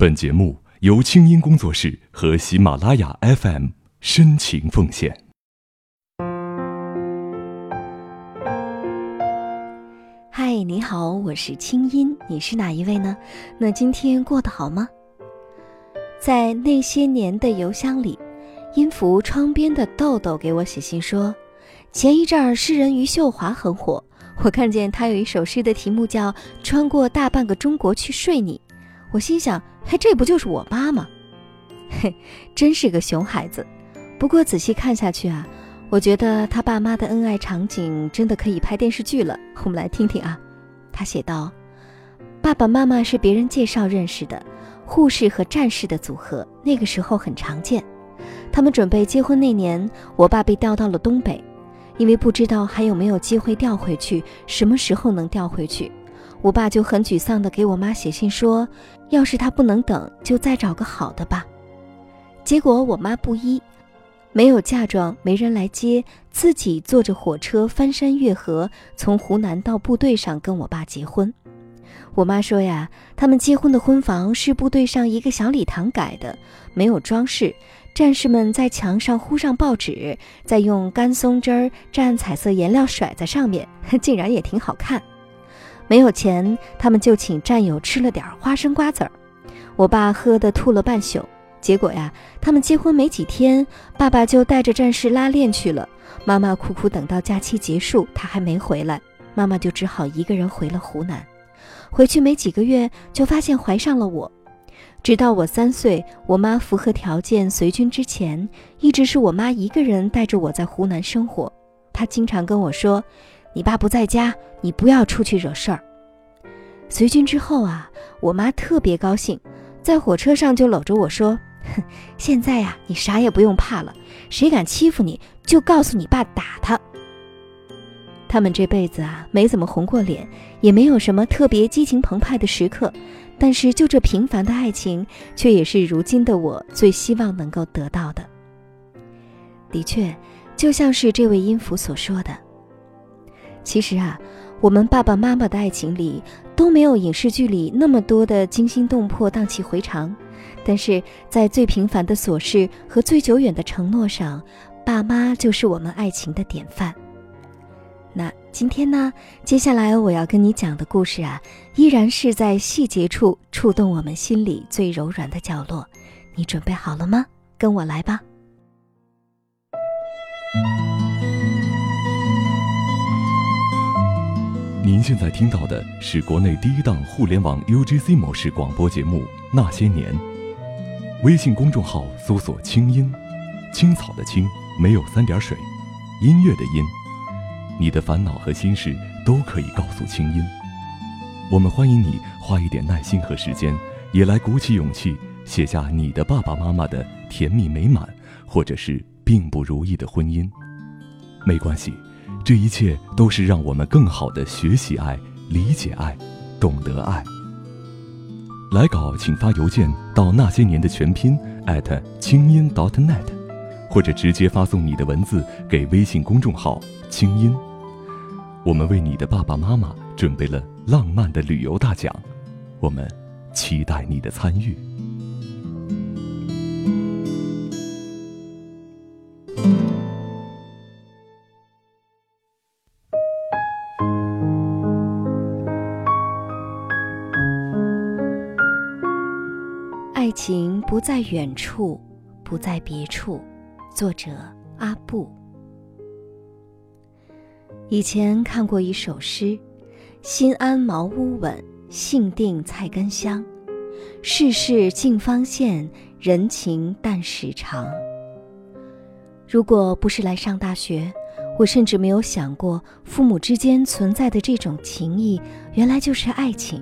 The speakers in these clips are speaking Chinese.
本节目由清音工作室和喜马拉雅 FM 深情奉献。嗨，你好，我是清音，你是哪一位呢？那今天过得好吗？在那些年的邮箱里，音符窗边的豆豆给我写信说，前一阵儿诗人余秀华很火，我看见他有一首诗的题目叫《穿过大半个中国去睡你》。我心想，嘿，这不就是我妈吗？嘿，真是个熊孩子。不过仔细看下去啊，我觉得他爸妈的恩爱场景真的可以拍电视剧了。我们来听听啊。他写道：“爸爸妈妈是别人介绍认识的，护士和战士的组合，那个时候很常见。他们准备结婚那年，我爸被调到了东北，因为不知道还有没有机会调回去，什么时候能调回去。”我爸就很沮丧地给我妈写信说：“要是他不能等，就再找个好的吧。”结果我妈不依，没有嫁妆，没人来接，自己坐着火车翻山越河，从湖南到部队上跟我爸结婚。我妈说呀，他们结婚的婚房是部队上一个小礼堂改的，没有装饰，战士们在墙上糊上报纸，再用干松枝儿蘸彩色颜料甩在上面，竟然也挺好看。没有钱，他们就请战友吃了点花生瓜子儿。我爸喝得吐了半宿。结果呀，他们结婚没几天，爸爸就带着战士拉练去了。妈妈苦苦等到假期结束，他还没回来，妈妈就只好一个人回了湖南。回去没几个月，就发现怀上了我。直到我三岁，我妈符合条件随军之前，一直是我妈一个人带着我在湖南生活。她经常跟我说。你爸不在家，你不要出去惹事儿。随军之后啊，我妈特别高兴，在火车上就搂着我说：“哼，现在呀，你啥也不用怕了，谁敢欺负你，就告诉你爸打他。”他们这辈子啊，没怎么红过脸，也没有什么特别激情澎湃的时刻，但是就这平凡的爱情，却也是如今的我最希望能够得到的。的确，就像是这位音符所说的。其实啊，我们爸爸妈妈的爱情里都没有影视剧里那么多的惊心动魄、荡气回肠，但是在最平凡的琐事和最久远的承诺上，爸妈就是我们爱情的典范。那今天呢，接下来我要跟你讲的故事啊，依然是在细节处触动我们心里最柔软的角落。你准备好了吗？跟我来吧。您现在听到的是国内第一档互联网 UGC 模式广播节目《那些年》。微信公众号搜索“清音”，青草的青，没有三点水，音乐的音。你的烦恼和心事都可以告诉清音。我们欢迎你花一点耐心和时间，也来鼓起勇气写下你的爸爸妈妈的甜蜜美满，或者是并不如意的婚姻。没关系。这一切都是让我们更好的学习爱、理解爱、懂得爱。来稿请发邮件到那些年的全拼清音 .dot.net，或者直接发送你的文字给微信公众号“清音”。我们为你的爸爸妈妈准备了浪漫的旅游大奖，我们期待你的参与。在远处，不在别处。作者阿布。以前看过一首诗：“心安茅屋稳，性定菜根香。世事尽方现，人情淡时长。”如果不是来上大学，我甚至没有想过，父母之间存在的这种情谊，原来就是爱情。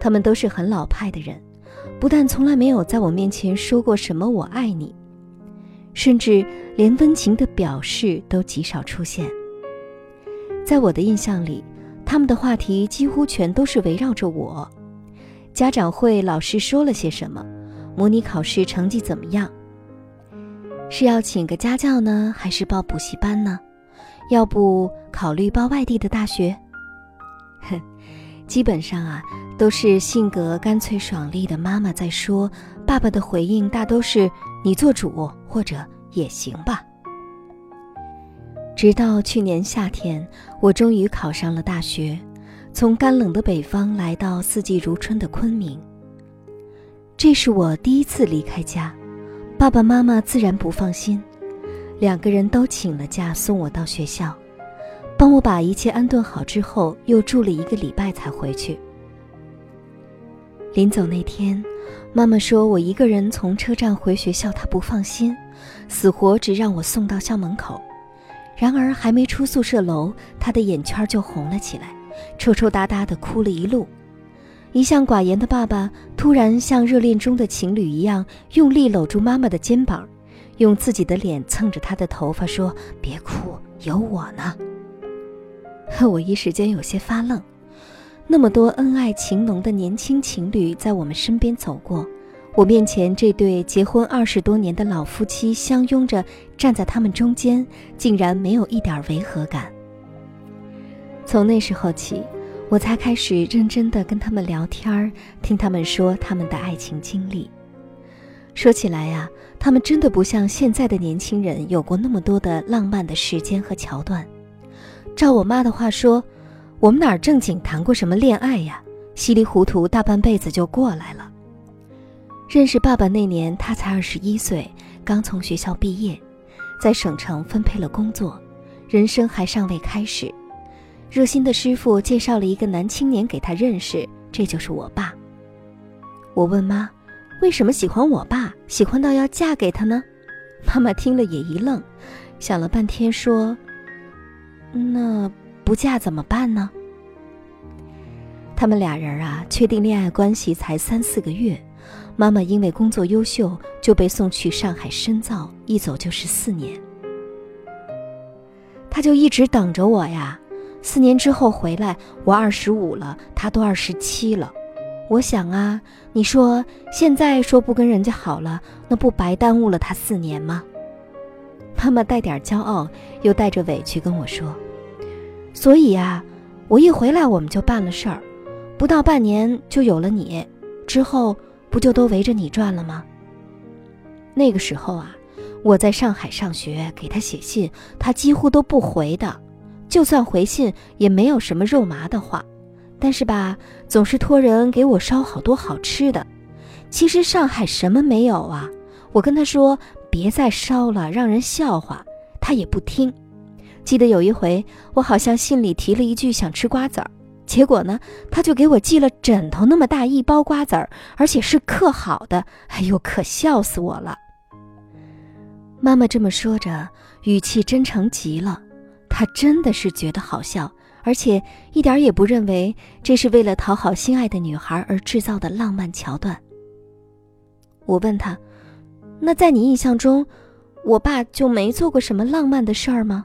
他们都是很老派的人。不但从来没有在我面前说过什么“我爱你”，甚至连温情的表示都极少出现。在我的印象里，他们的话题几乎全都是围绕着我：家长会老师说了些什么，模拟考试成绩怎么样，是要请个家教呢，还是报补习班呢？要不考虑报外地的大学？哼，基本上啊，都是性格干脆爽利的妈妈在说，爸爸的回应大都是“你做主”或者“也行吧”。直到去年夏天，我终于考上了大学，从干冷的北方来到四季如春的昆明。这是我第一次离开家，爸爸妈妈自然不放心，两个人都请了假送我到学校。帮我把一切安顿好之后，又住了一个礼拜才回去。临走那天，妈妈说我一个人从车站回学校，她不放心，死活只让我送到校门口。然而还没出宿舍楼，她的眼圈就红了起来，抽抽搭搭的哭了一路。一向寡言的爸爸突然像热恋中的情侣一样，用力搂住妈妈的肩膀，用自己的脸蹭着她的头发说：“别哭，有我呢。”我一时间有些发愣，那么多恩爱情浓的年轻情侣在我们身边走过，我面前这对结婚二十多年的老夫妻相拥着站在他们中间，竟然没有一点违和感。从那时候起，我才开始认真的跟他们聊天，听他们说他们的爱情经历。说起来呀，他们真的不像现在的年轻人有过那么多的浪漫的时间和桥段。照我妈的话说，我们哪儿正经谈过什么恋爱呀？稀里糊涂大半辈子就过来了。认识爸爸那年，他才二十一岁，刚从学校毕业，在省城分配了工作，人生还尚未开始。热心的师傅介绍了一个男青年给他认识，这就是我爸。我问妈，为什么喜欢我爸，喜欢到要嫁给他呢？妈妈听了也一愣，想了半天说。那不嫁怎么办呢？他们俩人啊，确定恋爱关系才三四个月，妈妈因为工作优秀就被送去上海深造，一走就是四年。他就一直等着我呀。四年之后回来，我二十五了，他都二十七了。我想啊，你说现在说不跟人家好了，那不白耽误了他四年吗？妈妈带点骄傲，又带着委屈跟我说：“所以呀，我一回来我们就办了事儿，不到半年就有了你，之后不就都围着你转了吗？”那个时候啊，我在上海上学，给他写信，他几乎都不回的，就算回信也没有什么肉麻的话，但是吧，总是托人给我烧好多好吃的。其实上海什么没有啊？我跟他说。别再烧了，让人笑话。他也不听。记得有一回，我好像信里提了一句想吃瓜子儿，结果呢，他就给我寄了枕头那么大一包瓜子儿，而且是刻好的。哎呦，可笑死我了！妈妈这么说着，语气真诚极了。她真的是觉得好笑，而且一点也不认为这是为了讨好心爱的女孩而制造的浪漫桥段。我问他。那在你印象中，我爸就没做过什么浪漫的事儿吗？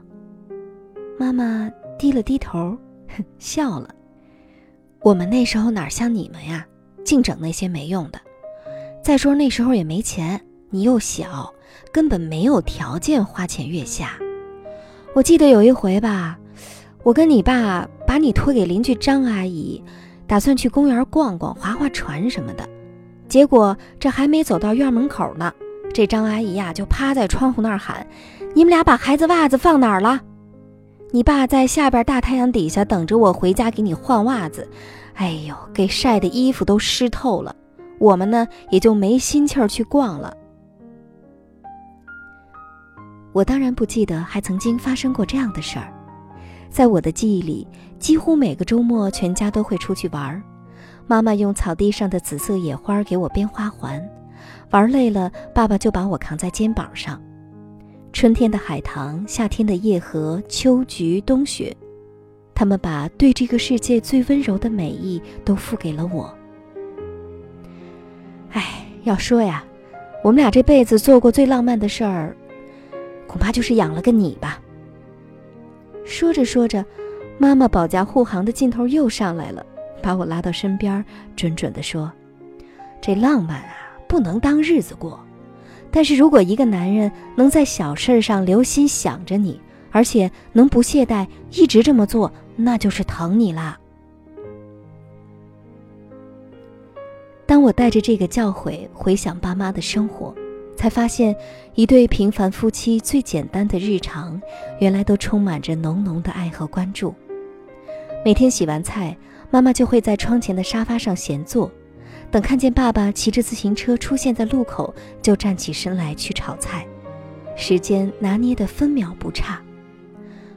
妈妈低了低头，笑了。我们那时候哪像你们呀，净整那些没用的。再说那时候也没钱，你又小，根本没有条件花前月下。我记得有一回吧，我跟你爸把你托给邻居张阿姨，打算去公园逛逛、划划船什么的，结果这还没走到院门口呢。这张阿姨呀，就趴在窗户那儿喊：“你们俩把孩子袜子放哪儿了？”你爸在下边大太阳底下等着我回家给你换袜子。哎呦，给晒的衣服都湿透了。我们呢，也就没心气儿去逛了。我当然不记得还曾经发生过这样的事儿。在我的记忆里，几乎每个周末全家都会出去玩儿。妈妈用草地上的紫色野花给我编花环。玩累了，爸爸就把我扛在肩膀上。春天的海棠，夏天的叶荷，秋菊冬雪，他们把对这个世界最温柔的美意都付给了我。哎，要说呀，我们俩这辈子做过最浪漫的事儿，恐怕就是养了个你吧。说着说着，妈妈保驾护航的劲头又上来了，把我拉到身边，准准地说：“这浪漫啊！”不能当日子过，但是如果一个男人能在小事上留心想着你，而且能不懈怠一直这么做，那就是疼你啦。当我带着这个教诲回想爸妈的生活，才发现，一对平凡夫妻最简单的日常，原来都充满着浓浓的爱和关注。每天洗完菜，妈妈就会在窗前的沙发上闲坐，等看见爸爸骑着自行车出现在路口，就站起身来去炒菜，时间拿捏得分秒不差。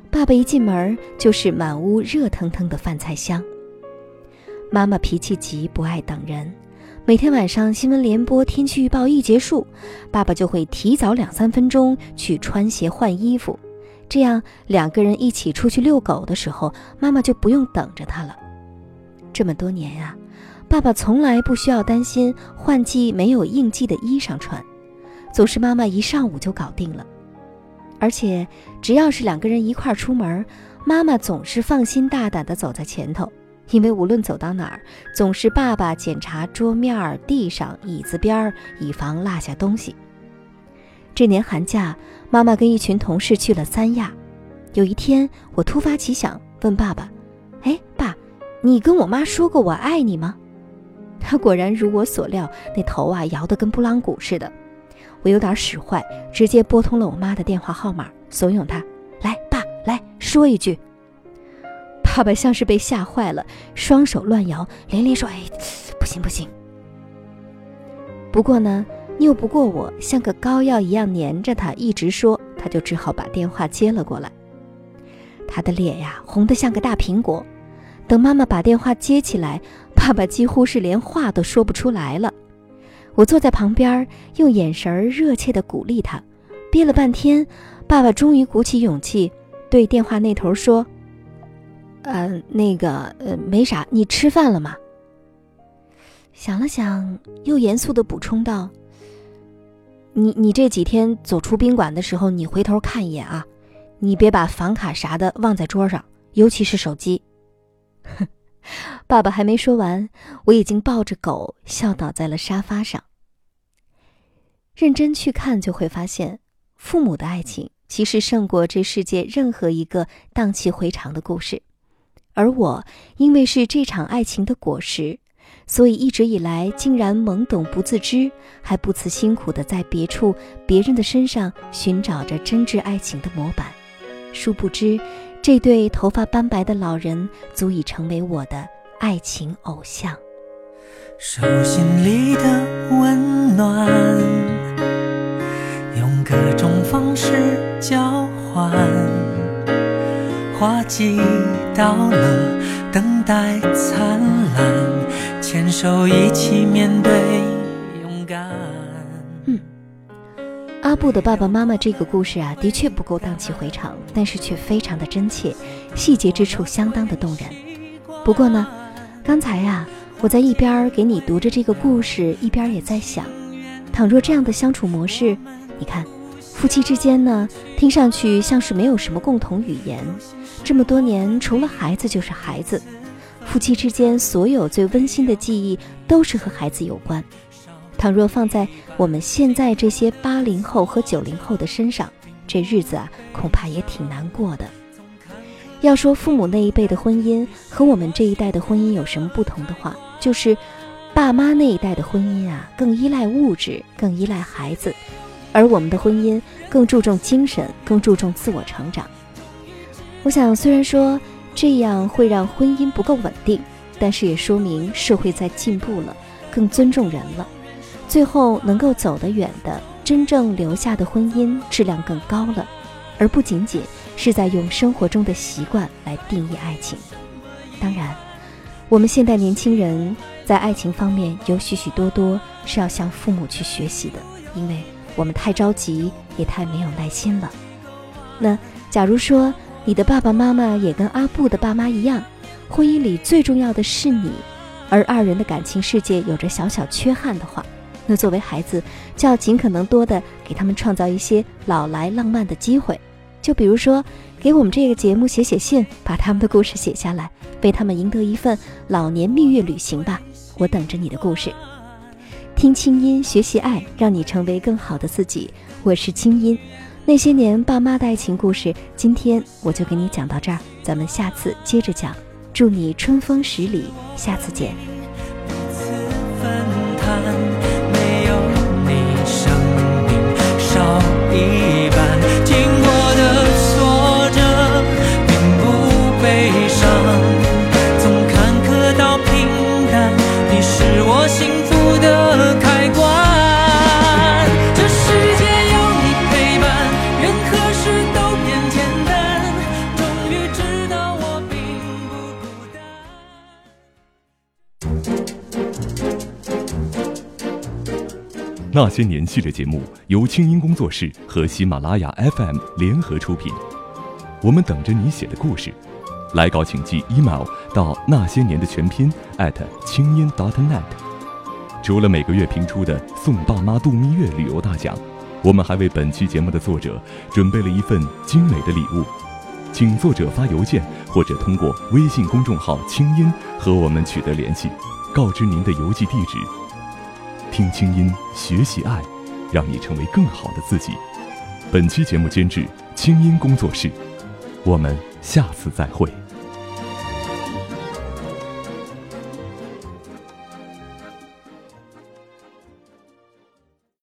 爸爸一进门就是满屋热腾腾的饭菜香。妈妈脾气急，不爱等人。每天晚上新闻联播天气预报一结束，爸爸就会提早两三分钟去穿鞋换衣服，这样两个人一起出去遛狗的时候，妈妈就不用等着他了。这么多年呀，爸爸从来不需要担心换季没有应季的衣裳穿，总是妈妈一上午就搞定了。而且，只要是两个人一块出门，妈妈总是放心大胆地走在前头，因为无论走到哪儿，总是爸爸检查桌面、地上、椅子边儿，以防落下东西。这年寒假，妈妈跟一群同事去了三亚。有一天，我突发奇想，问爸爸：“哎，爸，你跟我妈说过我爱你吗？”他果然如我所料，那头啊摇得跟拨浪鼓似的。我有点使坏，直接拨通了我妈的电话号码，怂恿她来，爸来说一句。爸爸像是被吓坏了，双手乱摇，连连说：“哎，不行不行。”不过呢，拗不过我，像个膏药一样粘着他，一直说，他就只好把电话接了过来。他的脸呀，红得像个大苹果。等妈妈把电话接起来，爸爸几乎是连话都说不出来了。我坐在旁边，用眼神热切地鼓励他。憋了半天，爸爸终于鼓起勇气，对电话那头说：“呃，那个，呃，没啥，你吃饭了吗？”想了想，又严肃地补充道：“你你这几天走出宾馆的时候，你回头看一眼啊，你别把房卡啥的忘在桌上，尤其是手机。”哼。爸爸还没说完，我已经抱着狗笑倒在了沙发上。认真去看，就会发现，父母的爱情其实胜过这世界任何一个荡气回肠的故事。而我，因为是这场爱情的果实，所以一直以来竟然懵懂不自知，还不辞辛苦的在别处、别人的身上寻找着真挚爱情的模板。殊不知。这对头发斑白的老人足以成为我的爱情偶像。手心里的温暖，用各种方式交换，花季到了，等待灿烂，牵手一起面对，勇敢。阿布的爸爸妈妈这个故事啊，的确不够荡气回肠，但是却非常的真切，细节之处相当的动人。不过呢，刚才呀，我在一边给你读着这个故事，一边也在想，倘若这样的相处模式，你看，夫妻之间呢，听上去像是没有什么共同语言，这么多年除了孩子就是孩子，夫妻之间所有最温馨的记忆都是和孩子有关。倘若放在我们现在这些八零后和九零后的身上，这日子啊，恐怕也挺难过的。要说父母那一辈的婚姻和我们这一代的婚姻有什么不同的话，就是爸妈那一代的婚姻啊，更依赖物质，更依赖孩子，而我们的婚姻更注重精神，更注重自我成长。我想，虽然说这样会让婚姻不够稳定，但是也说明社会在进步了，更尊重人了。最后能够走得远的，真正留下的婚姻质量更高了，而不仅仅是在用生活中的习惯来定义爱情。当然，我们现代年轻人在爱情方面有许许多多是要向父母去学习的，因为我们太着急，也太没有耐心了。那假如说你的爸爸妈妈也跟阿布的爸妈一样，婚姻里最重要的是你，而二人的感情世界有着小小缺憾的话，那作为孩子，就要尽可能多的给他们创造一些老来浪漫的机会，就比如说给我们这个节目写写信，把他们的故事写下来，为他们赢得一份老年蜜月旅行吧。我等着你的故事。听清音，学习爱，让你成为更好的自己。我是清音。那些年爸妈的爱情故事，今天我就给你讲到这儿，咱们下次接着讲。祝你春风十里，下次见。那些年系列节目由清音工作室和喜马拉雅 FM 联合出品，我们等着你写的故事。来稿请寄 email 到那些年的全拼清音 .dot.net。除了每个月评出的送爸妈度蜜月旅游大奖，我们还为本期节目的作者准备了一份精美的礼物，请作者发邮件或者通过微信公众号“清音”和我们取得联系，告知您的邮寄地址。听清音，学习爱，让你成为更好的自己。本期节目监制清音工作室，我们下次再会。